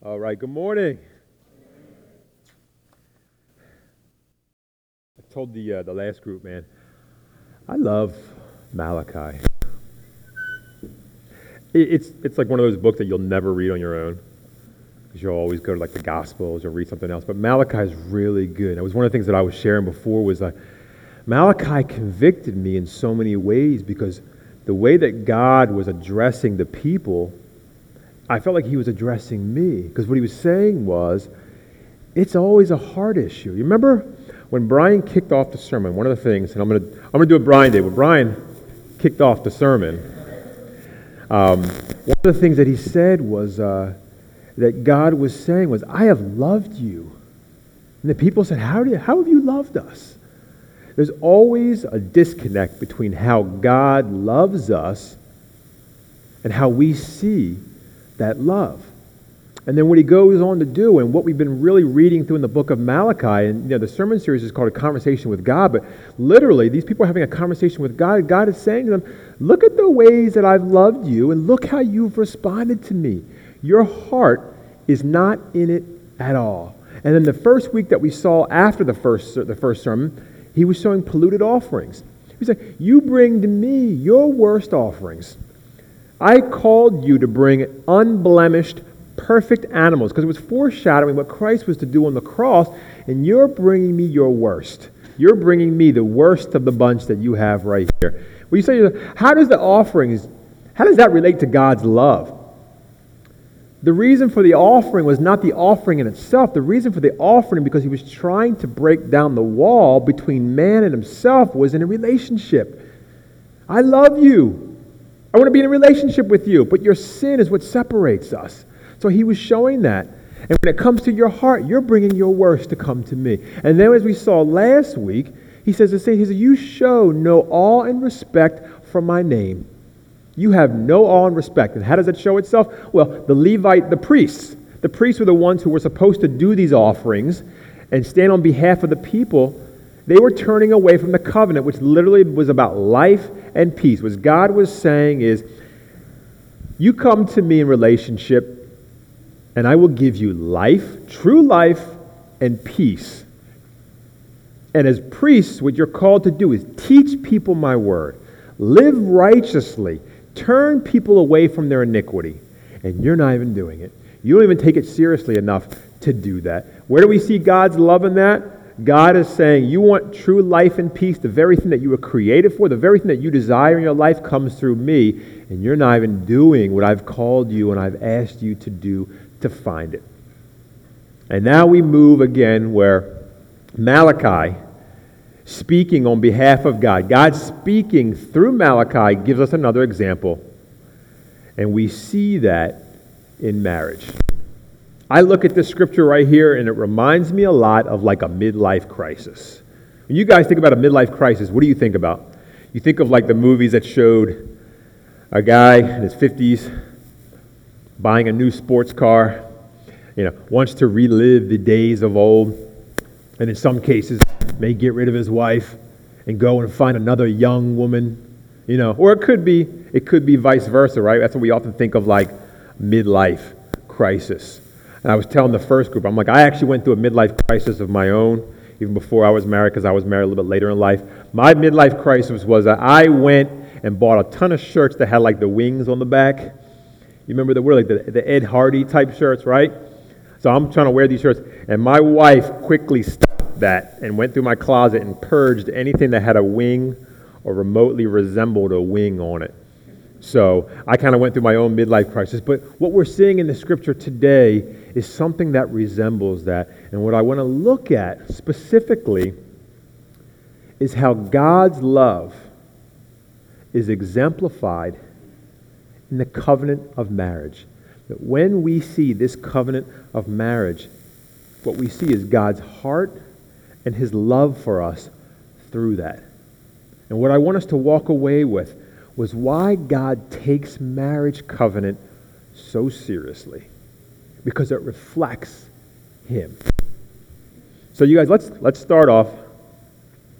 All right, good morning. I told the, uh, the last group, man, I love Malachi. It, it's, it's like one of those books that you'll never read on your own because you'll always go to like the Gospels or read something else. But Malachi is really good. It was one of the things that I was sharing before was that Malachi convicted me in so many ways because the way that God was addressing the people – I felt like he was addressing me because what he was saying was, it's always a heart issue. You remember when Brian kicked off the sermon? One of the things, and I'm going to I'm to do a Brian day. When Brian kicked off the sermon, um, one of the things that he said was uh, that God was saying was, "I have loved you," and the people said, "How do you, how have you loved us?" There's always a disconnect between how God loves us and how we see that love. And then what he goes on to do, and what we've been really reading through in the book of Malachi, and you know, the sermon series is called A Conversation with God, but literally, these people are having a conversation with God. God is saying to them, Look at the ways that I've loved you, and look how you've responded to me. Your heart is not in it at all. And then the first week that we saw after the first, the first sermon, he was showing polluted offerings. He said, You bring to me your worst offerings I called you to bring unblemished, perfect animals, because it was foreshadowing what Christ was to do on the cross, and you're bringing me your worst. You're bringing me the worst of the bunch that you have right here. Well, you say, how does the offerings, how does that relate to God's love? The reason for the offering was not the offering in itself. The reason for the offering, because he was trying to break down the wall between man and himself, was in a relationship. I love you. I want to be in a relationship with you, but your sin is what separates us. So he was showing that. And when it comes to your heart, you're bringing your worst to come to me. And then, as we saw last week, he says the same. He says, You show no awe and respect for my name. You have no awe and respect. And how does it show itself? Well, the Levite, the priests, the priests were the ones who were supposed to do these offerings and stand on behalf of the people. They were turning away from the covenant, which literally was about life and peace. What God was saying is, you come to me in relationship, and I will give you life, true life, and peace. And as priests, what you're called to do is teach people my word, live righteously, turn people away from their iniquity. And you're not even doing it. You don't even take it seriously enough to do that. Where do we see God's love in that? God is saying, You want true life and peace, the very thing that you were created for, the very thing that you desire in your life comes through me, and you're not even doing what I've called you and I've asked you to do to find it. And now we move again where Malachi, speaking on behalf of God, God speaking through Malachi, gives us another example. And we see that in marriage. I look at this scripture right here and it reminds me a lot of like a midlife crisis. When you guys think about a midlife crisis, what do you think about? You think of like the movies that showed a guy in his 50s buying a new sports car, you know, wants to relive the days of old, and in some cases may get rid of his wife and go and find another young woman, you know, or it could be it could be vice versa, right? That's what we often think of like midlife crisis. And I was telling the first group, I'm like, I actually went through a midlife crisis of my own, even before I was married, because I was married a little bit later in life. My midlife crisis was that I went and bought a ton of shirts that had like the wings on the back. You remember the word, like the, the Ed Hardy type shirts, right? So I'm trying to wear these shirts. And my wife quickly stopped that and went through my closet and purged anything that had a wing or remotely resembled a wing on it. So I kind of went through my own midlife crisis. But what we're seeing in the scripture today is something that resembles that. And what I want to look at specifically is how God's love is exemplified in the covenant of marriage. That when we see this covenant of marriage, what we see is God's heart and his love for us through that. And what I want us to walk away with was why God takes marriage covenant so seriously. Because it reflects Him. So, you guys, let's, let's start off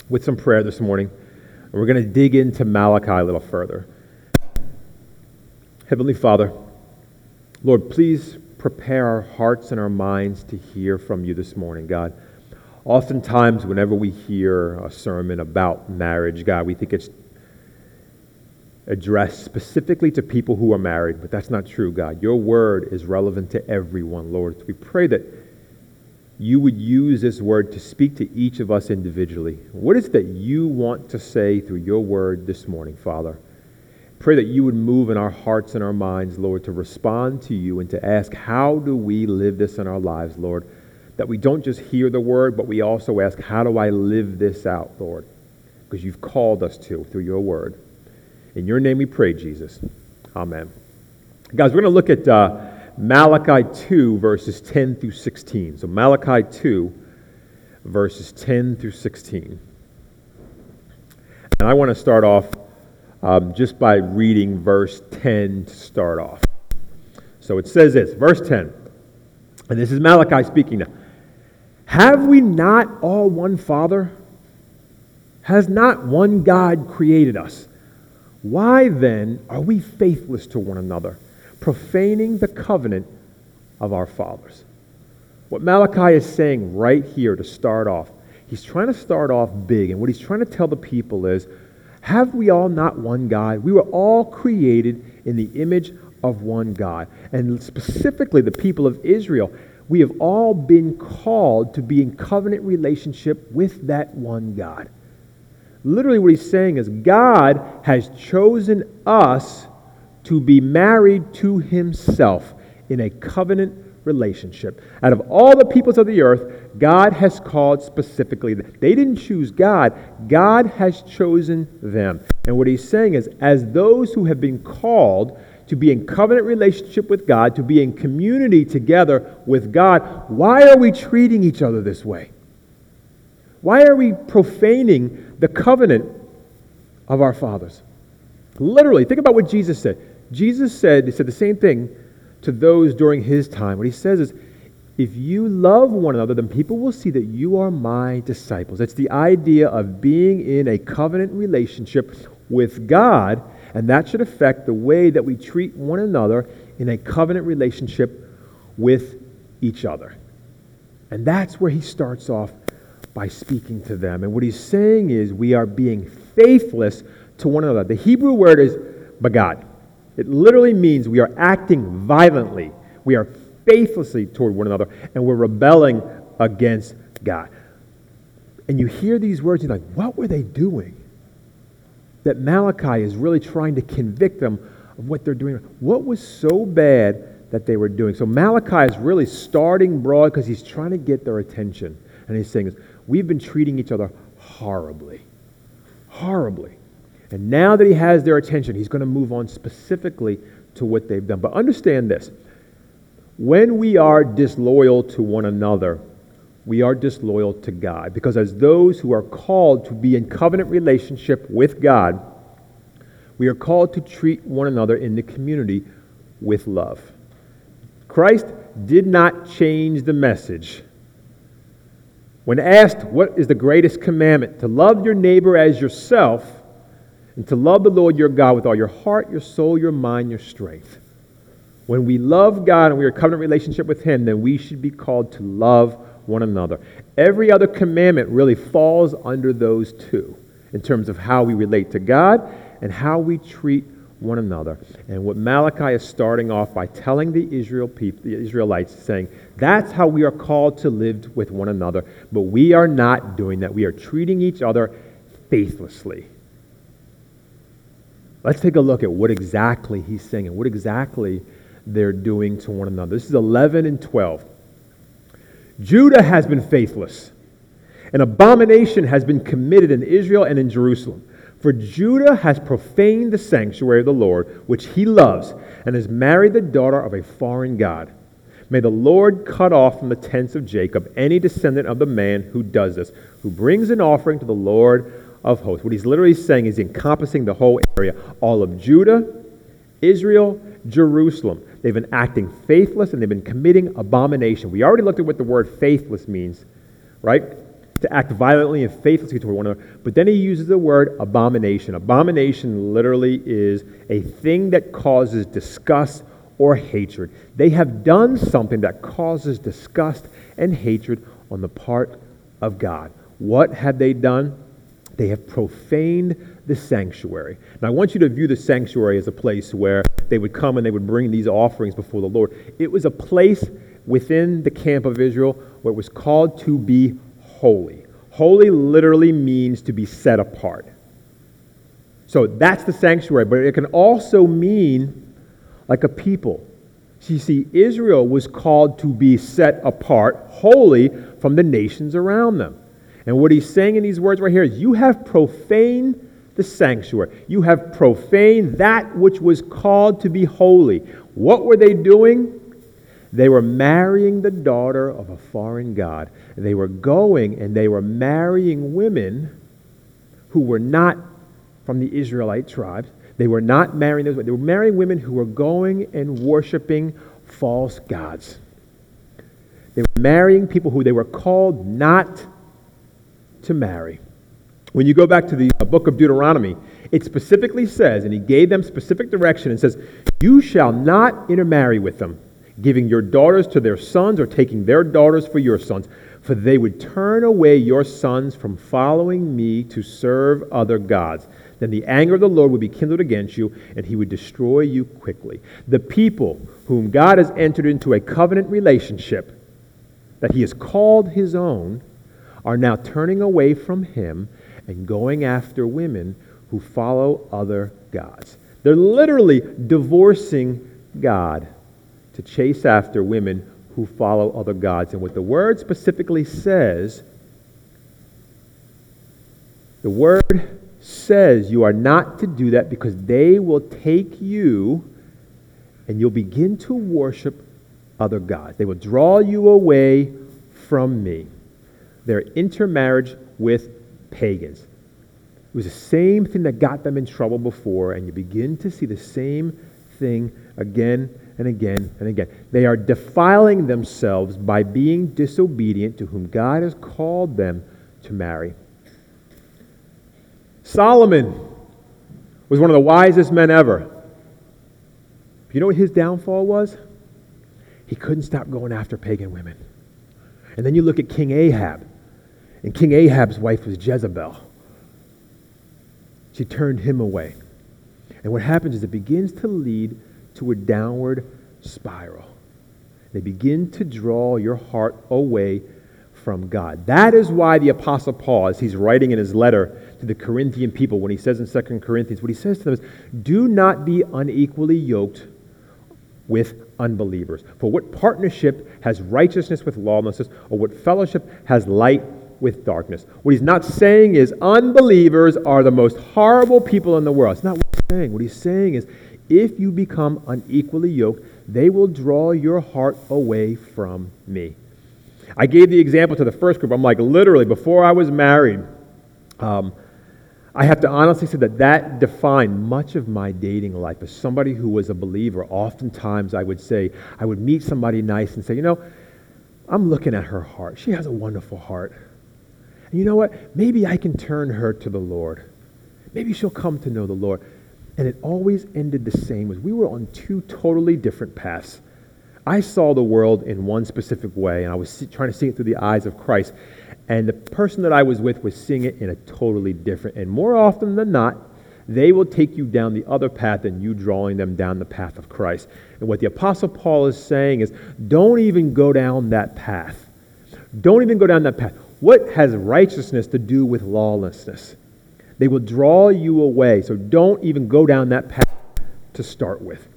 with some prayer this morning. And we're going to dig into Malachi a little further. Heavenly Father, Lord, please prepare our hearts and our minds to hear from you this morning, God. Oftentimes, whenever we hear a sermon about marriage, God, we think it's addressed specifically to people who are married, but that's not true, God. Your word is relevant to everyone, Lord. We pray that you would use this word to speak to each of us individually. What is it that you want to say through your word this morning, Father? Pray that you would move in our hearts and our minds, Lord, to respond to you and to ask, how do we live this in our lives, Lord? That we don't just hear the word, but we also ask, how do I live this out, Lord? Because you've called us to through your word. In your name we pray, Jesus. Amen. Guys, we're going to look at uh, Malachi 2, verses 10 through 16. So, Malachi 2, verses 10 through 16. And I want to start off um, just by reading verse 10 to start off. So it says this, verse 10, and this is Malachi speaking now. Have we not all one Father? Has not one God created us? Why then are we faithless to one another, profaning the covenant of our fathers? What Malachi is saying right here to start off, he's trying to start off big, and what he's trying to tell the people is have we all not one God? We were all created in the image of one God. And specifically, the people of Israel, we have all been called to be in covenant relationship with that one God. Literally, what he's saying is God has chosen us to be married to himself in a covenant relationship. Out of all the peoples of the earth, God has called specifically. They didn't choose God, God has chosen them. And what he's saying is, as those who have been called to be in covenant relationship with God, to be in community together with God, why are we treating each other this way? Why are we profaning the covenant of our fathers. Literally, think about what Jesus said. Jesus said, he said the same thing to those during his time. What he says is, if you love one another, then people will see that you are my disciples. It's the idea of being in a covenant relationship with God, and that should affect the way that we treat one another in a covenant relationship with each other. And that's where he starts off by speaking to them. And what he's saying is we are being faithless to one another. The Hebrew word is bagad. It literally means we are acting violently. We are faithlessly toward one another, and we're rebelling against God. And you hear these words, you're like, what were they doing? That Malachi is really trying to convict them of what they're doing. What was so bad that they were doing? So Malachi is really starting broad because he's trying to get their attention. And he's saying, we've been treating each other horribly. Horribly. And now that he has their attention, he's going to move on specifically to what they've done. But understand this when we are disloyal to one another, we are disloyal to God. Because as those who are called to be in covenant relationship with God, we are called to treat one another in the community with love. Christ did not change the message when asked, What is the greatest commandment? To love your neighbor as yourself, and to love the Lord your God with all your heart, your soul, your mind, your strength. When we love God and we are in covenant relationship with Him, then we should be called to love one another. Every other commandment really falls under those two in terms of how we relate to God and how we treat one another. And what Malachi is starting off by telling the Israel people, the Israelites, saying, that's how we are called to live with one another. But we are not doing that. We are treating each other faithlessly. Let's take a look at what exactly he's saying and what exactly they're doing to one another. This is 11 and 12. Judah has been faithless. An abomination has been committed in Israel and in Jerusalem. For Judah has profaned the sanctuary of the Lord, which he loves, and has married the daughter of a foreign God. May the Lord cut off from the tents of Jacob any descendant of the man who does this, who brings an offering to the Lord of hosts. What he's literally saying is encompassing the whole area all of Judah, Israel, Jerusalem. They've been acting faithless and they've been committing abomination. We already looked at what the word faithless means, right? to act violently and faithlessly toward one another. But then he uses the word abomination. Abomination literally is a thing that causes disgust or hatred. They have done something that causes disgust and hatred on the part of God. What have they done? They have profaned the sanctuary. Now, I want you to view the sanctuary as a place where they would come and they would bring these offerings before the Lord. It was a place within the camp of Israel where it was called to be holy. Holy literally means to be set apart. So that's the sanctuary, but it can also mean like a people. You see, Israel was called to be set apart, holy from the nations around them. And what he's saying in these words right here is, You have profaned the sanctuary. You have profaned that which was called to be holy. What were they doing? They were marrying the daughter of a foreign god. They were going and they were marrying women who were not from the Israelite tribes. They were not marrying those. They were marrying women who were going and worshiping false gods. They were marrying people who they were called not to marry. When you go back to the uh, book of Deuteronomy, it specifically says, and he gave them specific direction and says, You shall not intermarry with them, giving your daughters to their sons or taking their daughters for your sons, for they would turn away your sons from following me to serve other gods. Then the anger of the Lord would be kindled against you, and he would destroy you quickly. The people whom God has entered into a covenant relationship that he has called his own are now turning away from him and going after women who follow other gods. They're literally divorcing God to chase after women who follow other gods. And what the word specifically says, the word says you are not to do that because they will take you and you'll begin to worship other gods. They will draw you away from me. Their intermarriage with pagans. It was the same thing that got them in trouble before, and you begin to see the same thing again and again and again. They are defiling themselves by being disobedient to whom God has called them to marry. Solomon was one of the wisest men ever. You know what his downfall was? He couldn't stop going after pagan women. And then you look at King Ahab, and King Ahab's wife was Jezebel. She turned him away. And what happens is it begins to lead to a downward spiral. They begin to draw your heart away from God. That is why the Apostle Paul, as he's writing in his letter to the Corinthian people, when he says in 2 Corinthians, what he says to them is, Do not be unequally yoked with unbelievers. For what partnership has righteousness with lawlessness, or what fellowship has light with darkness? What he's not saying is unbelievers are the most horrible people in the world. It's not what he's saying. What he's saying is if you become unequally yoked, they will draw your heart away from me. I gave the example to the first group. I'm like, literally, before I was married, um, I have to honestly say that that defined much of my dating life. As somebody who was a believer, oftentimes I would say, I would meet somebody nice and say, you know, I'm looking at her heart. She has a wonderful heart. And you know what? Maybe I can turn her to the Lord. Maybe she'll come to know the Lord. And it always ended the same as we were on two totally different paths. I saw the world in one specific way, and I was trying to see it through the eyes of Christ. And the person that I was with was seeing it in a totally different. And more often than not, they will take you down the other path than you drawing them down the path of Christ. And what the Apostle Paul is saying is don't even go down that path. Don't even go down that path. What has righteousness to do with lawlessness? They will draw you away. So don't even go down that path to start with.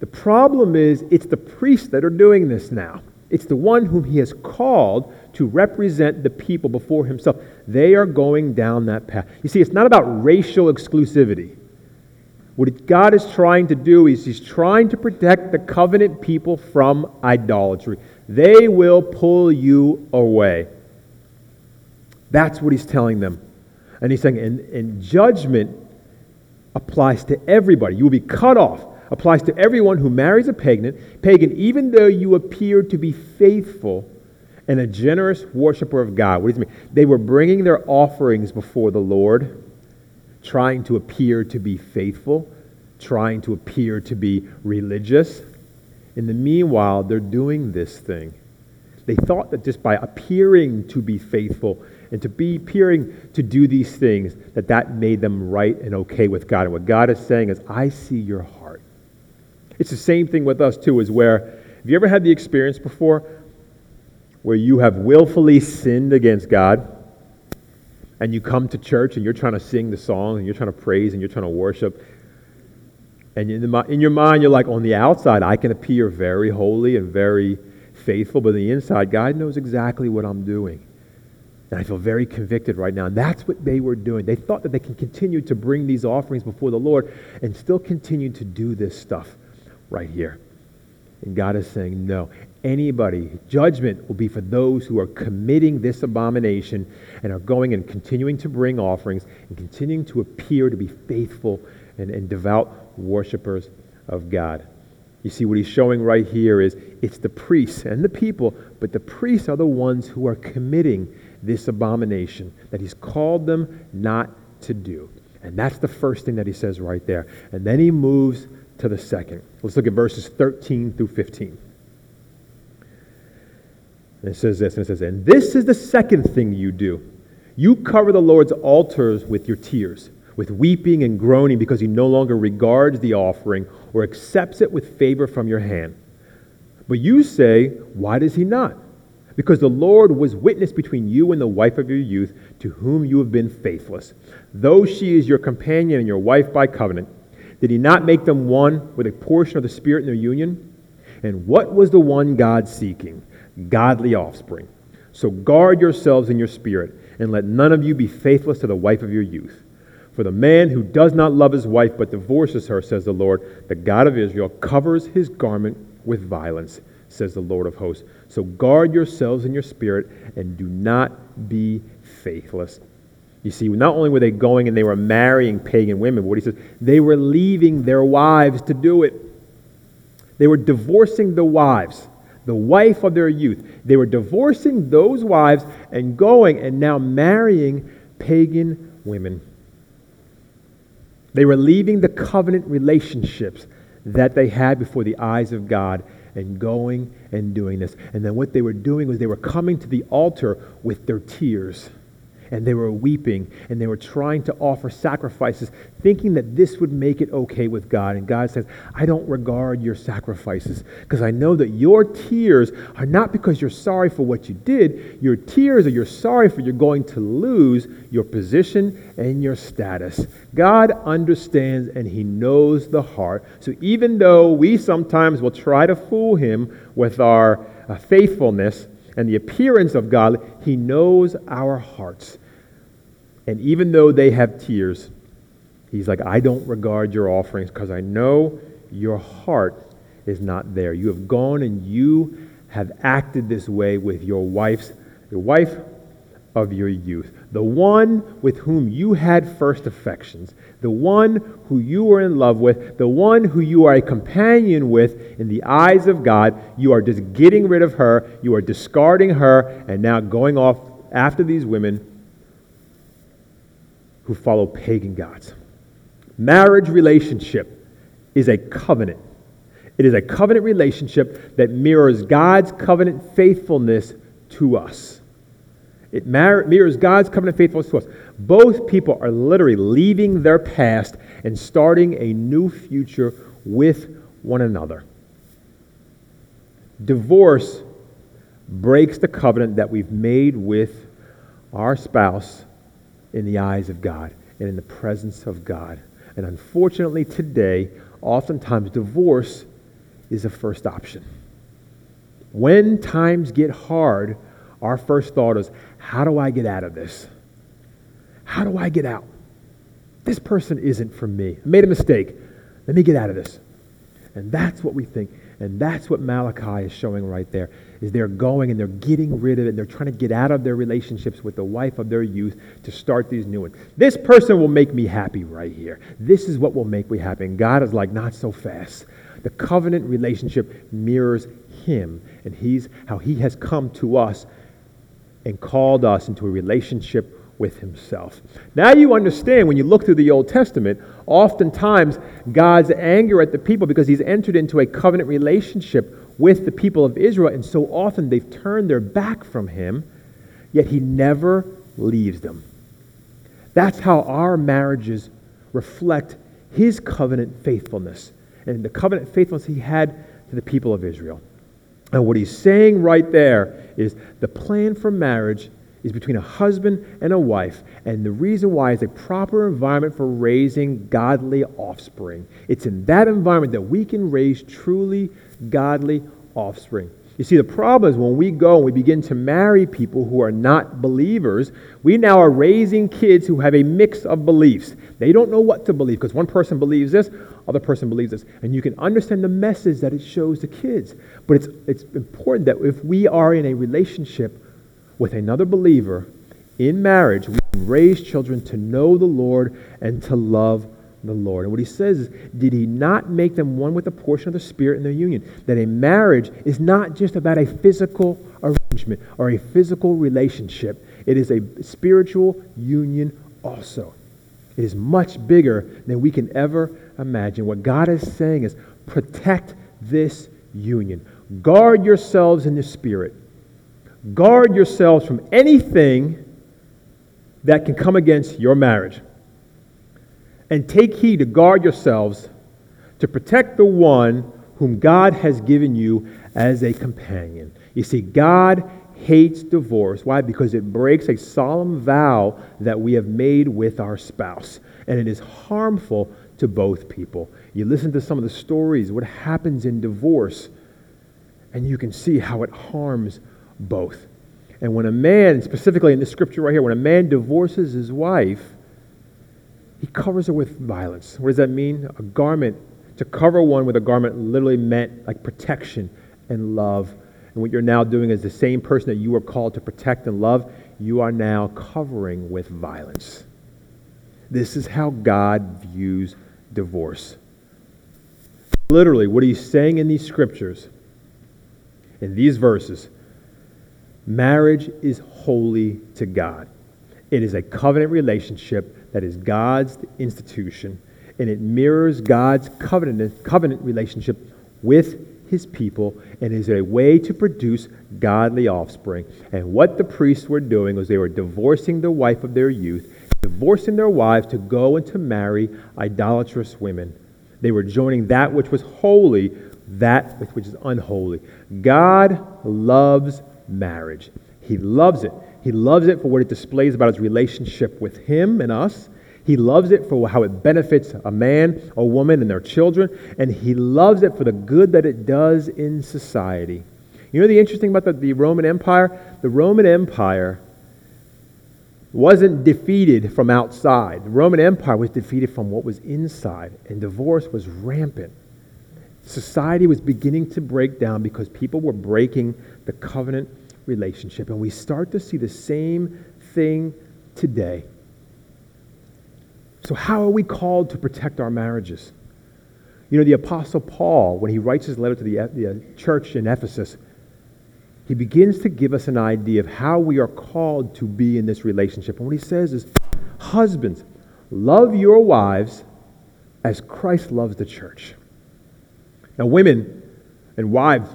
The problem is, it's the priests that are doing this now. It's the one whom he has called to represent the people before himself. They are going down that path. You see, it's not about racial exclusivity. What God is trying to do is he's trying to protect the covenant people from idolatry. They will pull you away. That's what he's telling them. And he's saying, and, and judgment applies to everybody. You will be cut off applies to everyone who marries a pagan, pagan, even though you appear to be faithful and a generous worshiper of God. What does it mean? They were bringing their offerings before the Lord, trying to appear to be faithful. trying to appear to be religious. In the meanwhile, they're doing this thing. They thought that just by appearing to be faithful and to be appearing to do these things, that that made them right and okay with God. And what God is saying is, I see your. It's the same thing with us, too, is where, have you ever had the experience before where you have willfully sinned against God? and you come to church and you're trying to sing the song and you're trying to praise and you're trying to worship. And in, the, in your mind, you're like, on the outside, I can appear very holy and very faithful, but on the inside, God knows exactly what I'm doing. And I feel very convicted right now. And that's what they were doing. They thought that they can continue to bring these offerings before the Lord and still continue to do this stuff right here. And God is saying, no anybody. Judgment will be for those who are committing this abomination and are going and continuing to bring offerings and continuing to appear to be faithful and, and devout worshippers of God. You see, what he's showing right here is it's the priests and the people, but the priests are the ones who are committing this abomination that he's called them not to do. And that's the first thing that he says right there. And then he moves to the second. Let's look at verses 13 through 15. And it says this, and it says, And this is the second thing you do. You cover the Lord's altars with your tears, with weeping and groaning, because he no longer regards the offering or accepts it with favor from your hand. But you say, Why does he not? Because the Lord was witness between you and the wife of your youth, to whom you have been faithless. Though she is your companion and your wife by covenant, did he not make them one with a portion of the Spirit in their union? And what was the one God seeking? godly offspring. So guard yourselves in your spirit, and let none of you be faithless to the wife of your youth. For the man who does not love his wife but divorces her, says the Lord, the God of Israel, covers his garment with violence, says the Lord of hosts. So guard yourselves in your spirit, and do not be faithless. You see, not only were they going and they were marrying pagan women, but what he says, they were leaving their wives to do it. They were divorcing the wives the wife of their youth. They were divorcing those wives and going and now marrying pagan women. They were leaving the covenant relationships that they had before the eyes of God and going and doing this. And then what they were doing was they were coming to the altar with their tears and they were weeping and they were trying to offer sacrifices, thinking that this would make it okay with God. And God says, I don't regard your sacrifices because I know that your tears are not because you're sorry for what you did. Your tears are you're sorry for you're going to lose your position and your status. God understands and He knows the heart. So even though we sometimes will try to fool Him with our uh, faithfulness, and the appearance of God, He knows our hearts. And even though they have tears, He's like, I don't regard your offerings because I know your heart is not there. You have gone and you have acted this way with your wife's, your wife of your youth, the one with whom you had first affections, the one who you were in love with, the one who you are a companion with in the eyes of God. You are just getting rid of her, you are discarding her, and now going off after these women who follow pagan gods. Marriage relationship is a covenant. It is a covenant relationship that mirrors God's covenant faithfulness to us. It mirrors God's covenant faithfulness to us. Both people are literally leaving their past and starting a new future with one another. Divorce breaks the covenant that we've made with our spouse in the eyes of God and in the presence of God. And unfortunately, today, oftentimes divorce is the first option. When times get hard, our first thought is, how do I get out of this? How do I get out? This person isn't for me. I made a mistake. Let me get out of this. And that's what we think. And that's what Malachi is showing right there. Is they're going and they're getting rid of it. And they're trying to get out of their relationships with the wife of their youth to start these new ones. This person will make me happy right here. This is what will make me happy. And God is like, not so fast. The covenant relationship mirrors him and he's how he has come to us and called us into a relationship with himself. Now you understand when you look through the Old Testament, oftentimes God's anger at the people because he's entered into a covenant relationship with the people of Israel, and so often they've turned their back from him, yet he never leaves them. That's how our marriages reflect his covenant faithfulness and the covenant faithfulness he had to the people of Israel. And what he's saying right there is the plan for marriage is between a husband and a wife. And the reason why is a proper environment for raising godly offspring. It's in that environment that we can raise truly godly offspring. You see, the problem is when we go and we begin to marry people who are not believers, we now are raising kids who have a mix of beliefs. They don't know what to believe because one person believes this, other person believes this. And you can understand the message that it shows the kids. But it's, it's important that if we are in a relationship with another believer in marriage, we can raise children to know the Lord and to love the Lord. And what he says is, did he not make them one with a portion of the Spirit in their union? That a marriage is not just about a physical arrangement or a physical relationship, it is a spiritual union also. It is much bigger than we can ever imagine. What God is saying is, protect this union. Guard yourselves in the Spirit. Guard yourselves from anything that can come against your marriage and take heed to guard yourselves to protect the one whom God has given you as a companion. You see, God hates divorce. Why? Because it breaks a solemn vow that we have made with our spouse, and it is harmful to both people. You listen to some of the stories, what happens in divorce, and you can see how it harms both. And when a man, specifically in the scripture right here, when a man divorces his wife, he covers her with violence. What does that mean? A garment. To cover one with a garment literally meant like protection and love. And what you're now doing is the same person that you were called to protect and love, you are now covering with violence. This is how God views divorce. Literally, what he's saying in these scriptures, in these verses, marriage is holy to God. It is a covenant relationship that is God's institution, and it mirrors God's covenant, covenant relationship with his people and is a way to produce godly offspring. And what the priests were doing was they were divorcing the wife of their youth, divorcing their wives to go and to marry idolatrous women. They were joining that which was holy, that which is unholy. God loves marriage. He loves it. He loves it for what it displays about his relationship with him and us. He loves it for how it benefits a man, a woman, and their children. And he loves it for the good that it does in society. You know the interesting about the, the Roman Empire? The Roman Empire wasn't defeated from outside. The Roman Empire was defeated from what was inside, and divorce was rampant. Society was beginning to break down because people were breaking the covenant relationship. And we start to see the same thing today. So, how are we called to protect our marriages? You know, the Apostle Paul, when he writes his letter to the, the uh, church in Ephesus, he begins to give us an idea of how we are called to be in this relationship. And what he says is, Husbands, love your wives as Christ loves the church. Now, women and wives,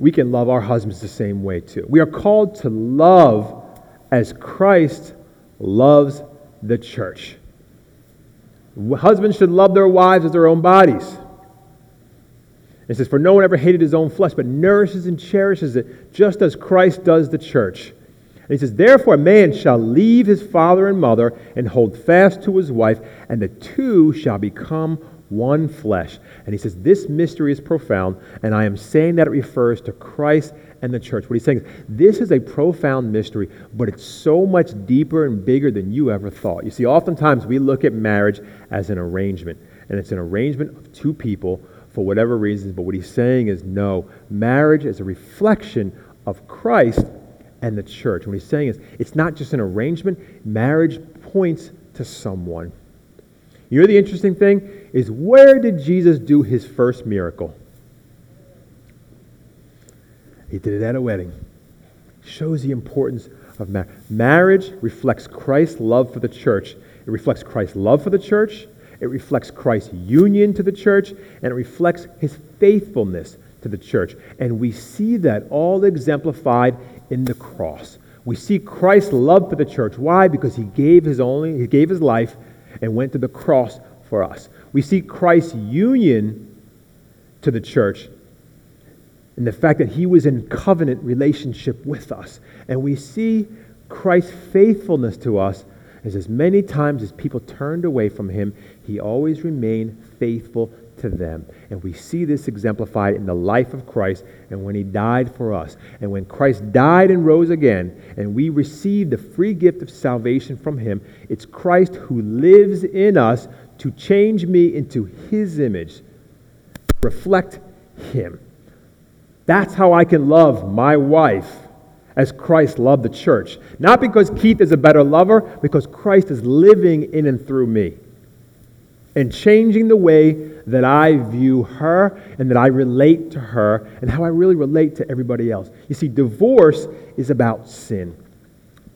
we can love our husbands the same way too. We are called to love as Christ loves the church. Husbands should love their wives as their own bodies. It says, For no one ever hated his own flesh, but nourishes and cherishes it, just as Christ does the church. And he says, Therefore, a man shall leave his father and mother and hold fast to his wife, and the two shall become one flesh. And he says, This mystery is profound, and I am saying that it refers to Christ and the church. What he's saying is, this is a profound mystery, but it's so much deeper and bigger than you ever thought. You see, oftentimes we look at marriage as an arrangement, and it's an arrangement of two people for whatever reasons, but what he's saying is, no, marriage is a reflection of Christ and the church. What he's saying is, it's not just an arrangement, marriage points to someone. You know the interesting thing is where did Jesus do his first miracle? He did it at a wedding. Shows the importance of marriage. Marriage reflects Christ's love for the church. It reflects Christ's love for the church. It reflects Christ's union to the church. And it reflects his faithfulness to the church. And we see that all exemplified in the cross. We see Christ's love for the church. Why? Because he gave his only, he gave his life and went to the cross for us. We see Christ's union to the church and the fact that he was in covenant relationship with us. And we see Christ's faithfulness to us as as many times as people turned away from him, he always remained faithful to them. And we see this exemplified in the life of Christ and when he died for us. And when Christ died and rose again, and we received the free gift of salvation from him, it's Christ who lives in us to change me into his image, reflect him. That's how I can love my wife as Christ loved the church. Not because Keith is a better lover, because Christ is living in and through me and changing the way that I view her and that I relate to her and how I really relate to everybody else. You see, divorce is about sin.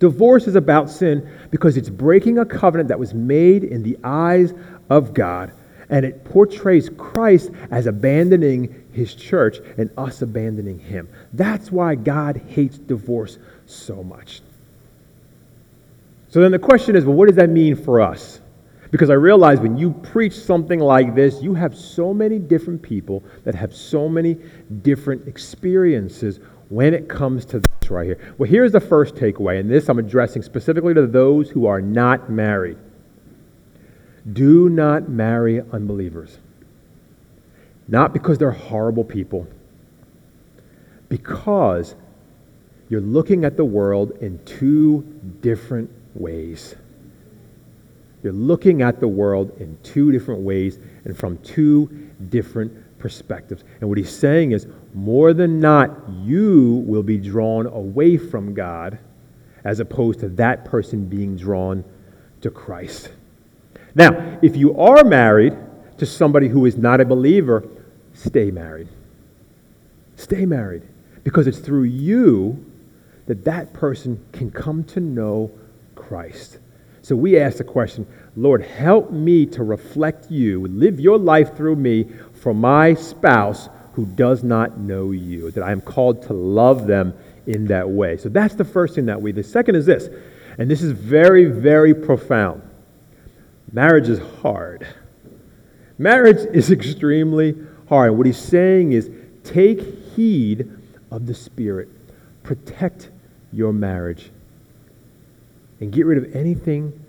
Divorce is about sin because it's breaking a covenant that was made in the eyes of God. And it portrays Christ as abandoning his church and us abandoning him. That's why God hates divorce so much. So then the question is well, what does that mean for us? Because I realize when you preach something like this, you have so many different people that have so many different experiences when it comes to this right here. Well, here's the first takeaway, and this I'm addressing specifically to those who are not married. Do not marry unbelievers. Not because they're horrible people, because you're looking at the world in two different ways. You're looking at the world in two different ways and from two different perspectives. And what he's saying is more than not, you will be drawn away from God as opposed to that person being drawn to Christ. Now, if you are married to somebody who is not a believer, stay married. Stay married because it's through you that that person can come to know Christ. So we ask the question Lord, help me to reflect you, live your life through me for my spouse who does not know you, that I am called to love them in that way. So that's the first thing that we. The second is this, and this is very, very profound. Marriage is hard. Marriage is extremely hard. What he's saying is take heed of the Spirit, protect your marriage and get rid of anything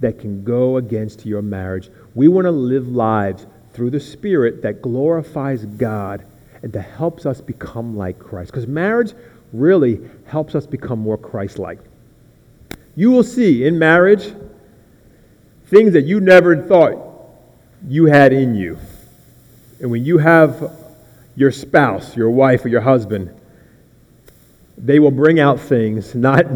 that can go against your marriage. We want to live lives through the Spirit that glorifies God and that helps us become like Christ. Because marriage really helps us become more Christ like. You will see in marriage things that you never thought you had in you. And when you have your spouse, your wife, or your husband, they will bring out things, not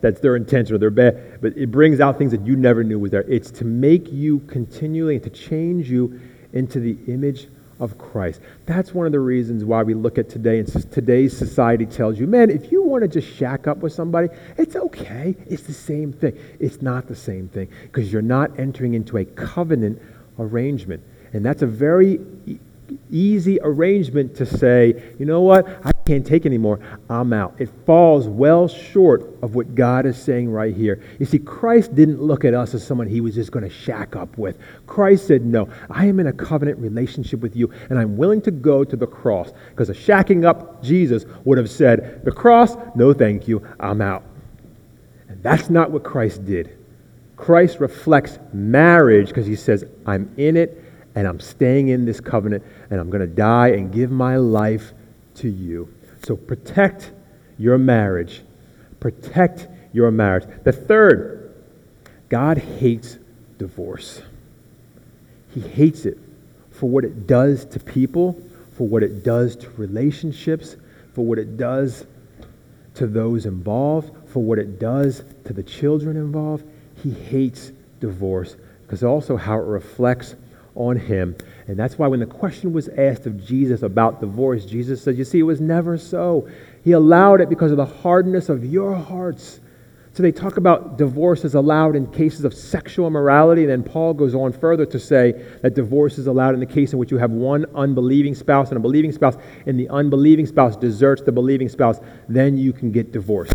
that's their intention or their bad, but it brings out things that you never knew was there. It's to make you continually to change you into the image of Christ. That's one of the reasons why we look at today, and today's society tells you, man, if you want to just shack up with somebody, it's okay. It's the same thing. It's not the same thing because you're not entering into a covenant arrangement. And that's a very easy arrangement to say, you know what, I can't take anymore, I'm out. It falls well short of what God is saying right here. You see, Christ didn't look at us as someone he was just going to shack up with. Christ said, no, I am in a covenant relationship with you, and I'm willing to go to the cross. Because a shacking up Jesus would have said, the cross, no thank you, I'm out. And that's not what Christ did. Christ reflects marriage because he says, I'm in it and I'm staying in this covenant and I'm going to die and give my life to you. So protect your marriage. Protect your marriage. The third, God hates divorce. He hates it for what it does to people, for what it does to relationships, for what it does to those involved, for what it does to the children involved. He hates divorce because also how it reflects on him. And that's why when the question was asked of Jesus about divorce, Jesus said, You see, it was never so. He allowed it because of the hardness of your hearts. So they talk about divorce is allowed in cases of sexual immorality. And then Paul goes on further to say that divorce is allowed in the case in which you have one unbelieving spouse and a believing spouse, and the unbelieving spouse deserts the believing spouse. Then you can get divorced.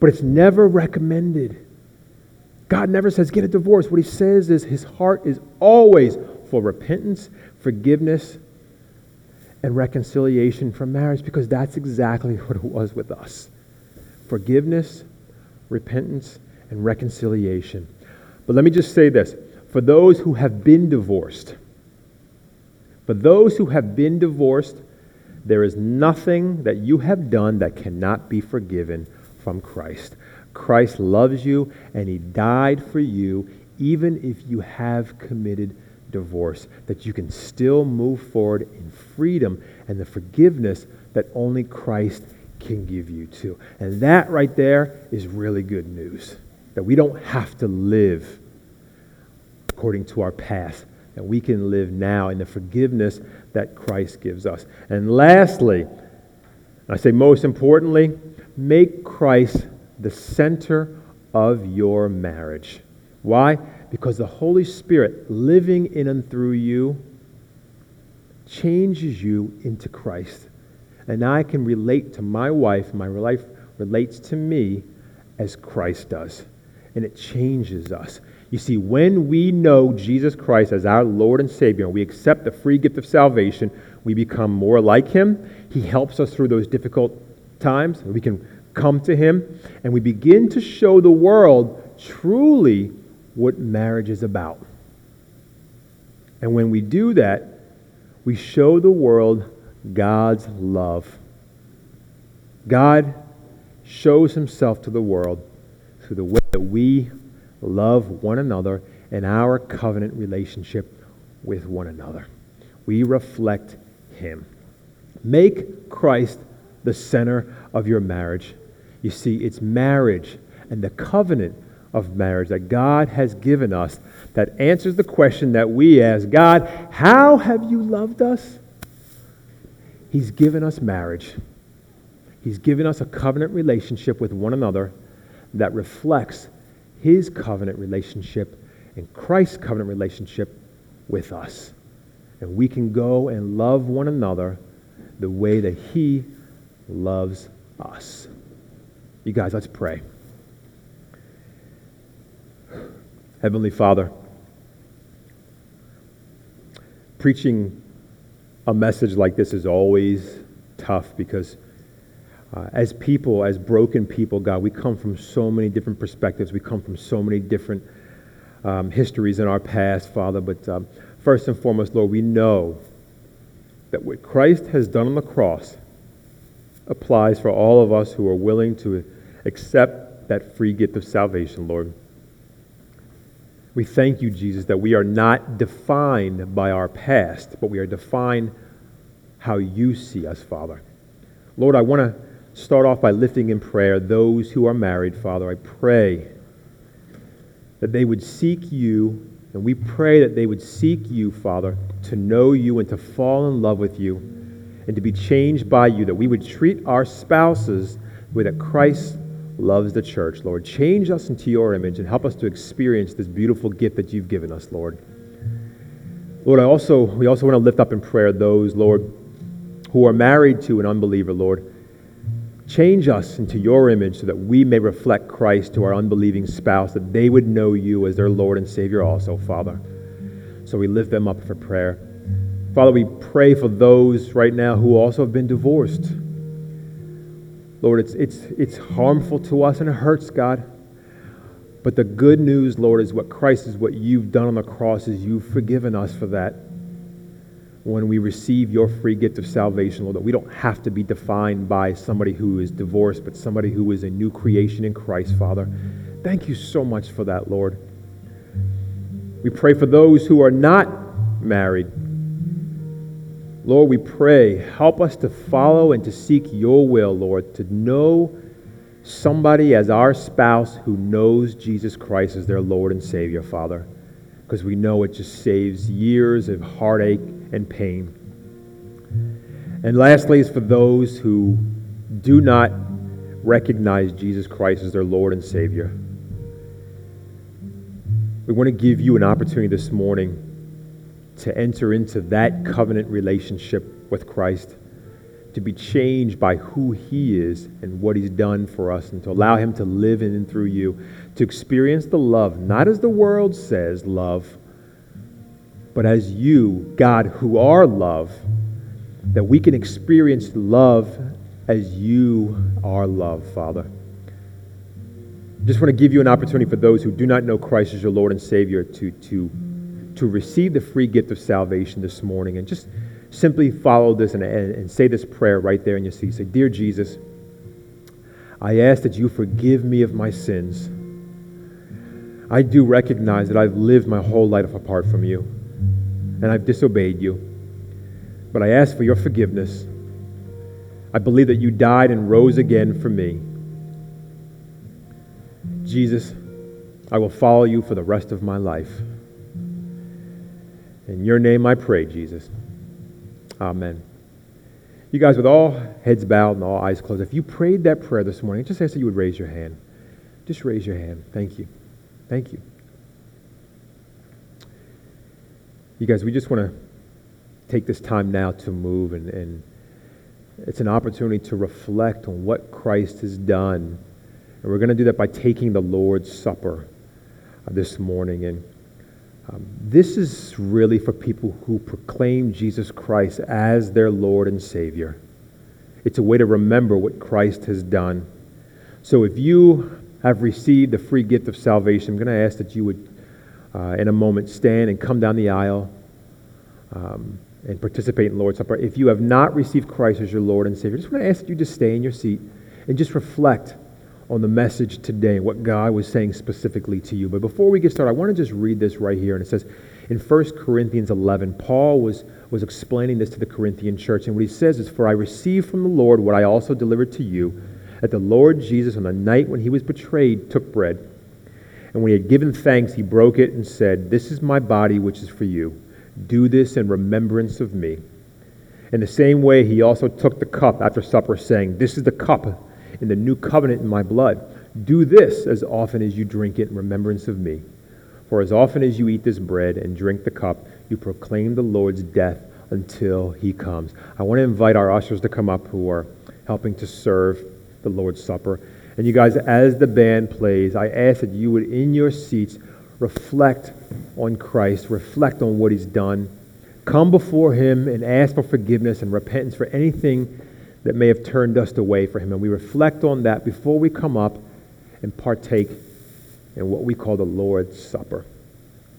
But it's never recommended. God never says get a divorce. What he says is his heart is always for repentance, forgiveness, and reconciliation from marriage because that's exactly what it was with us forgiveness, repentance, and reconciliation. But let me just say this for those who have been divorced, for those who have been divorced, there is nothing that you have done that cannot be forgiven from Christ. Christ loves you and he died for you even if you have committed divorce, that you can still move forward in freedom and the forgiveness that only Christ can give you too. And that right there is really good news. That we don't have to live according to our past, that we can live now in the forgiveness that Christ gives us. And lastly, I say most importantly, make Christ the center of your marriage. Why? Because the Holy Spirit living in and through you changes you into Christ and I can relate to my wife, my life relates to me as Christ does. And it changes us. You see, when we know Jesus Christ as our Lord and Savior, and we accept the free gift of salvation, we become more like Him. He helps us through those difficult times. We can come to Him, and we begin to show the world truly what marriage is about. And when we do that, we show the world God's love. God shows himself to the world through the way that we love one another in our covenant relationship with one another. We reflect him. Make Christ the center of your marriage. You see, it's marriage and the covenant of marriage that God has given us that answers the question that we ask God, how have you loved us? He's given us marriage. He's given us a covenant relationship with one another that reflects his covenant relationship and Christ's covenant relationship with us. And we can go and love one another the way that he loves us. You guys, let's pray. Heavenly Father, preaching a message like this is always tough because uh, as people, as broken people, God, we come from so many different perspectives. We come from so many different um, histories in our past, Father. But um, first and foremost, Lord, we know that what Christ has done on the cross applies for all of us who are willing to accept that free gift of salvation, Lord. We thank you, Jesus, that we are not defined by our past, but we are defined how you see us, Father. Lord, I want to start off by lifting in prayer those who are married, Father. I pray that they would seek you, and we pray that they would seek you, Father, to know you and to fall in love with you and to be changed by you, that we would treat our spouses with a Christ loves the church, Lord. Change us into your image and help us to experience this beautiful gift that you've given us, Lord. Lord, I also we also want to lift up in prayer those, Lord, who are married to an unbeliever, Lord. Change us into your image so that we may reflect Christ to our unbelieving spouse, that they would know you as their Lord and Savior also, Father. So we lift them up for prayer. Father, we pray for those right now who also have been divorced. Lord, it's, it's, it's harmful to us and it hurts, God. But the good news, Lord, is what Christ is what you've done on the cross is you've forgiven us for that. When we receive your free gift of salvation, Lord, that we don't have to be defined by somebody who is divorced, but somebody who is a new creation in Christ, Father. Thank you so much for that, Lord. We pray for those who are not married Lord, we pray, help us to follow and to seek your will, Lord, to know somebody as our spouse who knows Jesus Christ as their Lord and Savior, Father. because we know it just saves years of heartache and pain. And lastly, is for those who do not recognize Jesus Christ as their Lord and Savior. We want to give you an opportunity this morning to enter into that covenant relationship with Christ, to be changed by who He is and what He's done for us, and to allow Him to live in and through you, to experience the love, not as the world says love, but as you, God, who are love, that we can experience love as you are love, Father. Just want to give you an opportunity for those who do not know Christ as your Lord and Savior to, to, to receive the free gift of salvation this morning. And just simply follow this and, and, and say this prayer right there in your seat. Say, Dear Jesus, I ask that you forgive me of my sins. I do recognize that I've lived my whole life apart from you and I've disobeyed you. But I ask for your forgiveness. I believe that you died and rose again for me. Jesus, I will follow you for the rest of my life. In your name I pray, Jesus. Amen. You guys, with all heads bowed and all eyes closed, if you prayed that prayer this morning, just ask that you would raise your hand. Just raise your hand. Thank you. Thank you. You guys, we just want to take this time now to move, and, and it's an opportunity to reflect on what Christ has done. And we're going to do that by taking the Lord's Supper uh, this morning. And um, this is really for people who proclaim Jesus Christ as their Lord and Savior. It's a way to remember what Christ has done. So if you have received the free gift of salvation, I'm going to ask that you would, uh, in a moment, stand and come down the aisle. Um, and participate in Lord's Supper. If you have not received Christ as your Lord and Savior, I just want to ask that you to stay in your seat and just reflect on the message today, what God was saying specifically to you. But before we get started, I want to just read this right here. And it says in 1 Corinthians 11, Paul was, was explaining this to the Corinthian church. And what he says is, For I received from the Lord what I also delivered to you, that the Lord Jesus, on the night when he was betrayed, took bread. And when he had given thanks, he broke it and said, This is my body, which is for you. Do this in remembrance of me. In the same way, he also took the cup after supper, saying, This is the cup in the new covenant in my blood. Do this as often as you drink it in remembrance of me. For as often as you eat this bread and drink the cup, you proclaim the Lord's death until he comes. I want to invite our ushers to come up who are helping to serve the Lord's Supper. And you guys, as the band plays, I ask that you would, in your seats, reflect on Christ, reflect on what he's done, come before him and ask for forgiveness and repentance for anything that may have turned us away from him. And we reflect on that before we come up and partake in what we call the Lord's Supper.